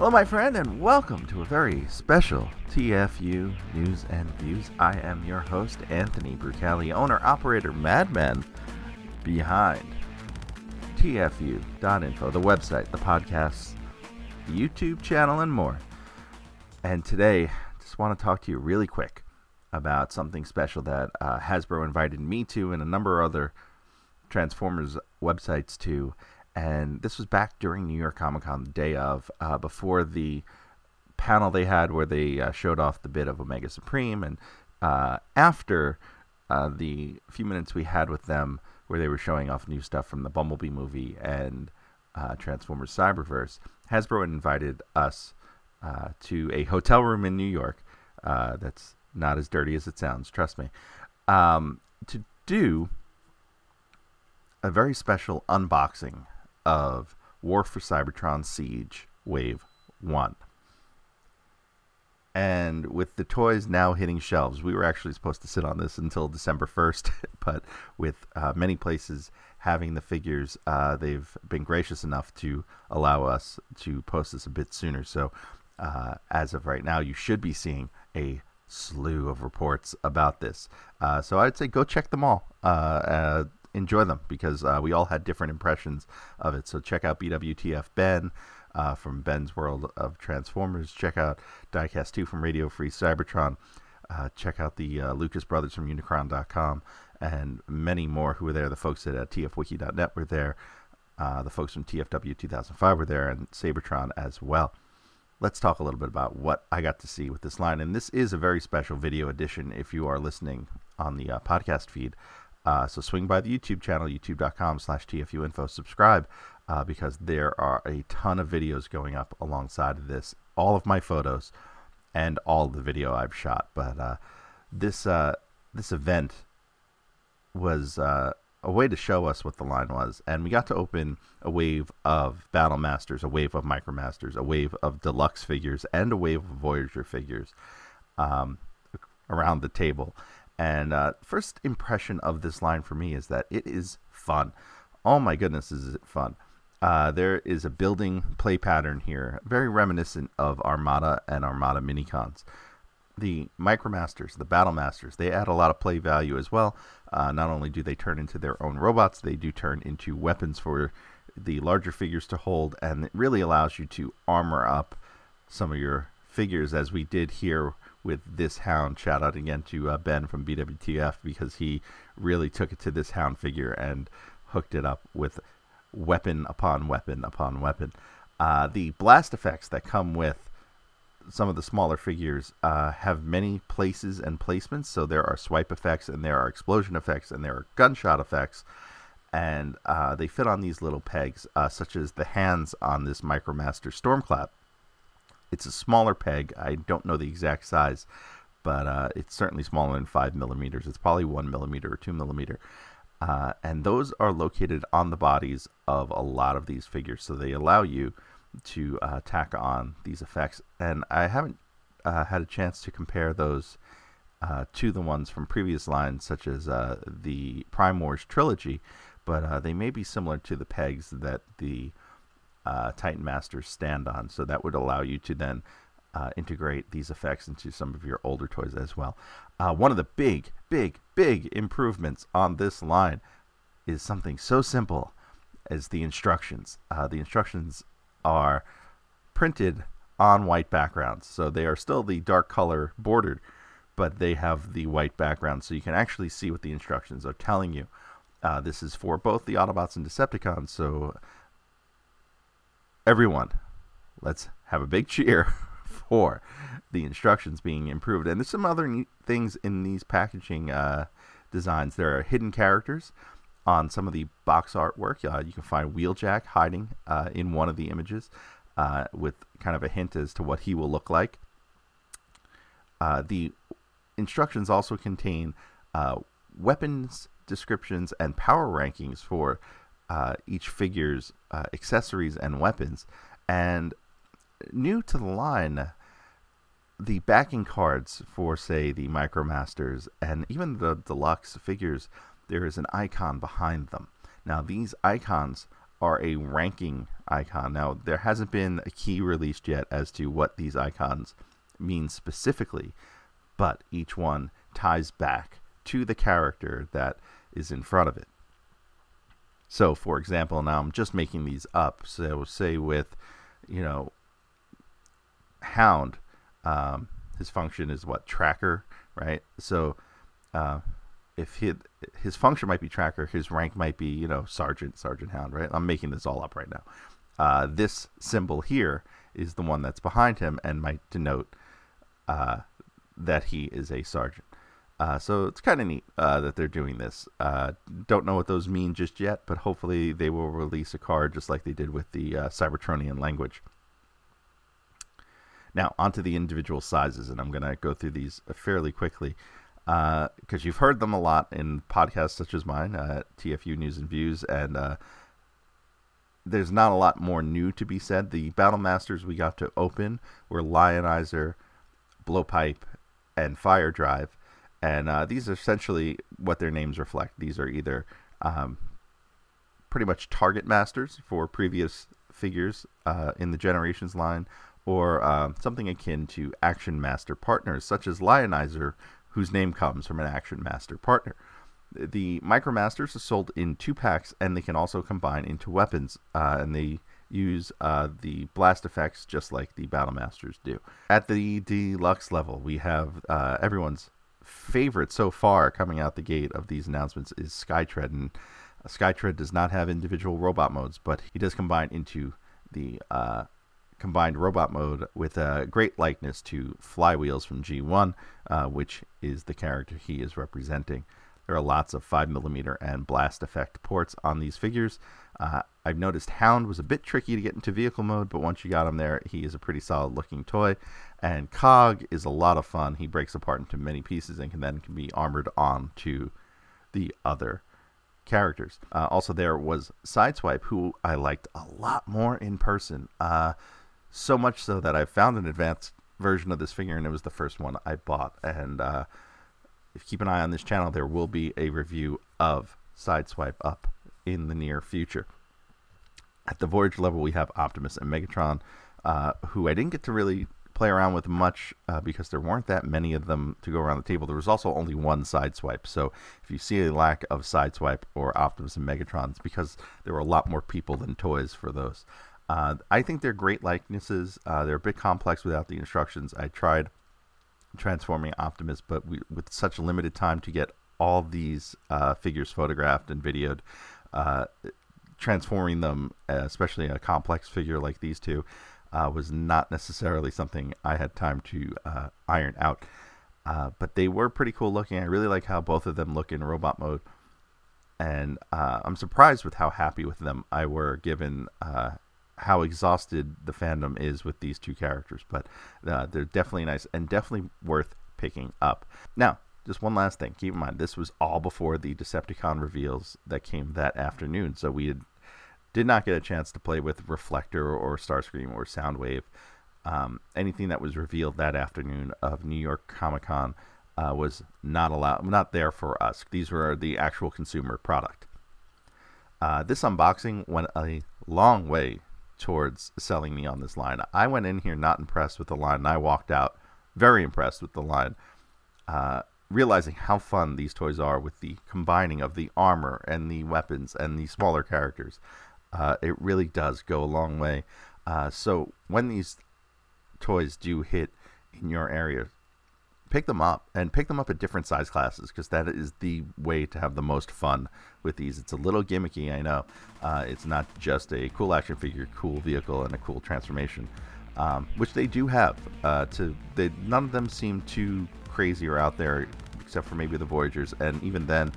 Hello, my friend, and welcome to a very special TFU News and Views. I am your host, Anthony Brucali, owner, operator, madman behind TFU.info, the website, the podcast, the YouTube channel, and more. And today, just want to talk to you really quick about something special that uh, Hasbro invited me to and a number of other Transformers websites to and this was back during New York Comic Con, the day of, uh, before the panel they had where they uh, showed off the bit of Omega Supreme, and uh, after uh, the few minutes we had with them where they were showing off new stuff from the Bumblebee movie and uh, Transformers Cyberverse, Hasbro invited us uh, to a hotel room in New York. that's not as dirty as it sounds, trust me. Um, to do a very special unboxing of War for Cybertron Siege Wave 1. And with the toys now hitting shelves, we were actually supposed to sit on this until December 1st, but with uh, many places having the figures, uh, they've been gracious enough to allow us to post this a bit sooner. So, uh, as of right now, you should be seeing a slew of reports about this. Uh, so, I'd say go check them all uh, uh, enjoy them because uh, we all had different impressions of it. So check out BWTF Ben uh, from Ben's World of Transformers. Check out Diecast 2 from Radio Free Cybertron. Uh, check out the uh, Lucas Brothers from Unicron.com and many more who were there. The folks at uh, TFWiki.net were there. Uh, the folks from TFW 2005 were there and Seibertron as well. Let's talk a little bit about what I got to see with this line. And this is a very special video edition if you are listening on the podcast feed. Uh, so swing by the YouTube channel, youtube.com slash tfuinfo. Subscribe uh, because there are a ton of videos going up alongside of this. All of my photos and all the video I've shot. But uh, this uh, this event was uh, a way to show us what the line was, and we got to open a wave of Battle Masters, a wave of Micromasters, a wave of deluxe figures, and a wave of Voyager figures um, around the table. And uh, first impression of this line for me is that it is fun. Oh my goodness, is it fun! Uh, there is a building play pattern here, very reminiscent of Armada and Armada minicons. The Micromasters, the Battle Masters, they add a lot of play value as well. Uh, not only do they turn into their own robots, they do turn into weapons for the larger figures to hold, and it really allows you to armor up some of your figures, as we did here with this hound. Shout out again to uh, Ben from BWTF because he really took it to this hound figure and hooked it up with weapon upon weapon upon weapon. Uh, the blast effects that come with some of the smaller figures uh, have many places and placements. So there are swipe effects, and there are explosion effects, and there are gunshot effects. And uh, they fit on these little pegs, uh, such as the hands on this Micromaster Storm Cloud it's a smaller peg. I don't know the exact size, but uh, it's certainly smaller than five millimeters. It's probably one millimeter or two millimeter. Uh, and those are located on the bodies of a lot of these figures, so they allow you to uh, tack on these effects. And I haven't uh, had a chance to compare those uh, to the ones from previous lines, such as uh, the Prime Wars trilogy, but they may be similar to the pegs that the uh, Titan Masters stand on. So that would allow you to then uh, integrate these effects into some of your older toys as well. Uh, one of the big, big, big improvements on this line is something so simple as the instructions. Uh, the instructions are printed on white backgrounds, so they are still the dark color bordered, but they have the white background, so you can actually see what the instructions are telling you. Uh, this is for both the Autobots and Decepticons, so everyone, let's have a big cheer for the instructions being improved. And there's some other neat things in these packaging uh, designs. There are hidden characters on some of the box artwork. Uh, you can find Wheeljack hiding uh, in one of the images uh, with kind of a hint as to what he will look like. Uh, the instructions also contain uh, weapons descriptions and power rankings for uh, each figure's uh, accessories and weapons. And new to the line, the backing cards for, say, the Micromasters and even the deluxe figures, there is an icon behind them. Now, these icons are a ranking icon. Now, there hasn't been a key released yet as to what these icons mean specifically, but each one ties back to the character that is in front of it. So, for example, now I'm just making these up. So, say with, you know, Hound, um, his function is what tracker, right? So, uh, if he, his function might be tracker, his rank might be you know sergeant, sergeant hound, right? I'm making this all up right now. Uh, this symbol here is the one that's behind him and might denote uh, that he is a sergeant. Uh, so it's kind of neat uh, that they're doing this. Uh, don't know what those mean just yet, but hopefully they will release a card just like they did with the uh, Cybertronian language. Now, onto the individual sizes, and I'm going to go through these fairly quickly because uh, you've heard them a lot in podcasts such as mine, uh, TFU News and Views, and there's not a lot more new to be said. The Battle Masters we got to open were Lionizer, Blowpipe, and Fire Drive, and uh, these are essentially what their names reflect. These are either um, pretty much target masters for previous figures uh, in the Generations line, or uh, something akin to Action Master partners, such as Lionizer, whose name comes from an Action Master partner. The Micromasters are sold in two packs, and they can also combine into weapons, uh, and they use uh, the blast effects just like the Battle Masters do. At the deluxe level, we have uh, everyone's favorite so far coming out the gate of these announcements is Skytread, and Skytread does not have individual robot modes, but he does combine into the uh, combined robot mode with a great likeness to Flywheels from G1, uh, which is the character he is representing. There are lots of 5mm and blast effect ports on these figures. Uh, I've noticed Hound was a bit tricky to get into vehicle mode, but once you got him there, he is a pretty solid looking toy. And Cog is a lot of fun. He breaks apart into many pieces and can then can be armored on to the other characters. Uh, also, there was Sideswipe, who I liked a lot more in person. Uh, so much so that I found an advanced version of this figure, and it was the first one I bought. And uh, if you keep an eye on this channel, there will be a review of Sideswipe up in the near future. At the Voyage level, we have Optimus and Megatron, uh, who I didn't get to really play around with much uh, because there weren't that many of them to go around the table. There was also only one Sideswipe, so if you see a lack of Sideswipe or Optimus and Megatron, it's because there were a lot more people than toys for those. Uh, I think they're great likenesses. Uh, they're a bit complex without the instructions. I tried transforming Optimus, but we, with such limited time to get all these uh, figures photographed and videoed, uh, transforming them, especially a complex figure like these two, uh, was not necessarily something I had time to uh, iron out. but they were pretty cool looking. I really like how both of them look in robot mode and uh, I'm surprised with how happy with them I were given uh, how exhausted the fandom is with these two characters, but uh, they're definitely nice and definitely worth picking up. Now, just one last thing. Keep in mind, this was all before the Decepticon reveals that came that afternoon, so we had, did not get a chance to play with Reflector or Starscream or Soundwave. Um, anything that was revealed that afternoon of New York Comic Con uh, was not allowed, not there for us. These were the actual consumer product. Uh, this unboxing went a long way towards selling me on this line. I went in here not impressed with the line, and I walked out very impressed with the line, uh, realizing how fun these toys are with the combining of the armor and the weapons and the smaller characters. Uh, it really does go a long way. Uh, so when these toys do hit in your area, pick them up and pick them up at different size classes because that is the way to have the most fun with these. It's a little gimmicky, I know. Uh, it's not just a cool action figure, cool vehicle, and a cool transformation, um, which they do have. Uh, to they, none of them seem too crazy or out there, except for maybe the Voyagers, and even then,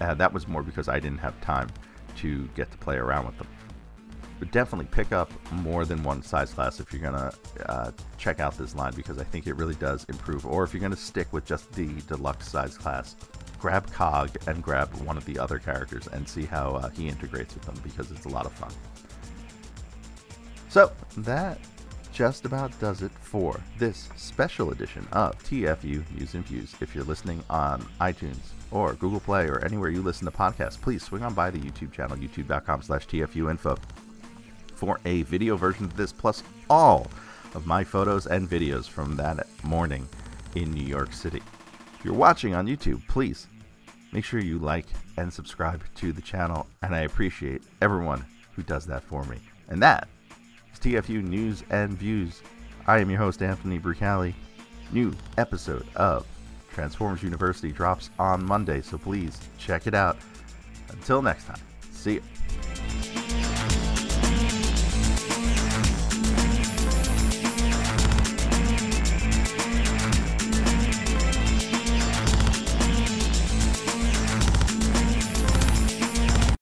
uh, that was more because I didn't have time to get to play around with them but definitely pick up more than one size class if you're gonna uh, check out this line because I think it really does improve. Or if you're gonna stick with just the deluxe size class, grab Cog and grab one of the other characters and see how uh, he integrates with them because it's a lot of fun. So that just about does it for this special edition of TFU News and Views. If you're listening on iTunes or Google Play or anywhere you listen to podcasts, please swing on by the YouTube channel, youtube.com slash TFU info, for a video version of this, plus all of my photos and videos from that morning in New York City. If you're watching on YouTube, please make sure you like and subscribe to the channel, and I appreciate everyone who does that for me. And that TFU News and Views. I am your host, Anthony Brucali. New episode of Transformers University drops on Monday, so please check it out. Until next time, see you.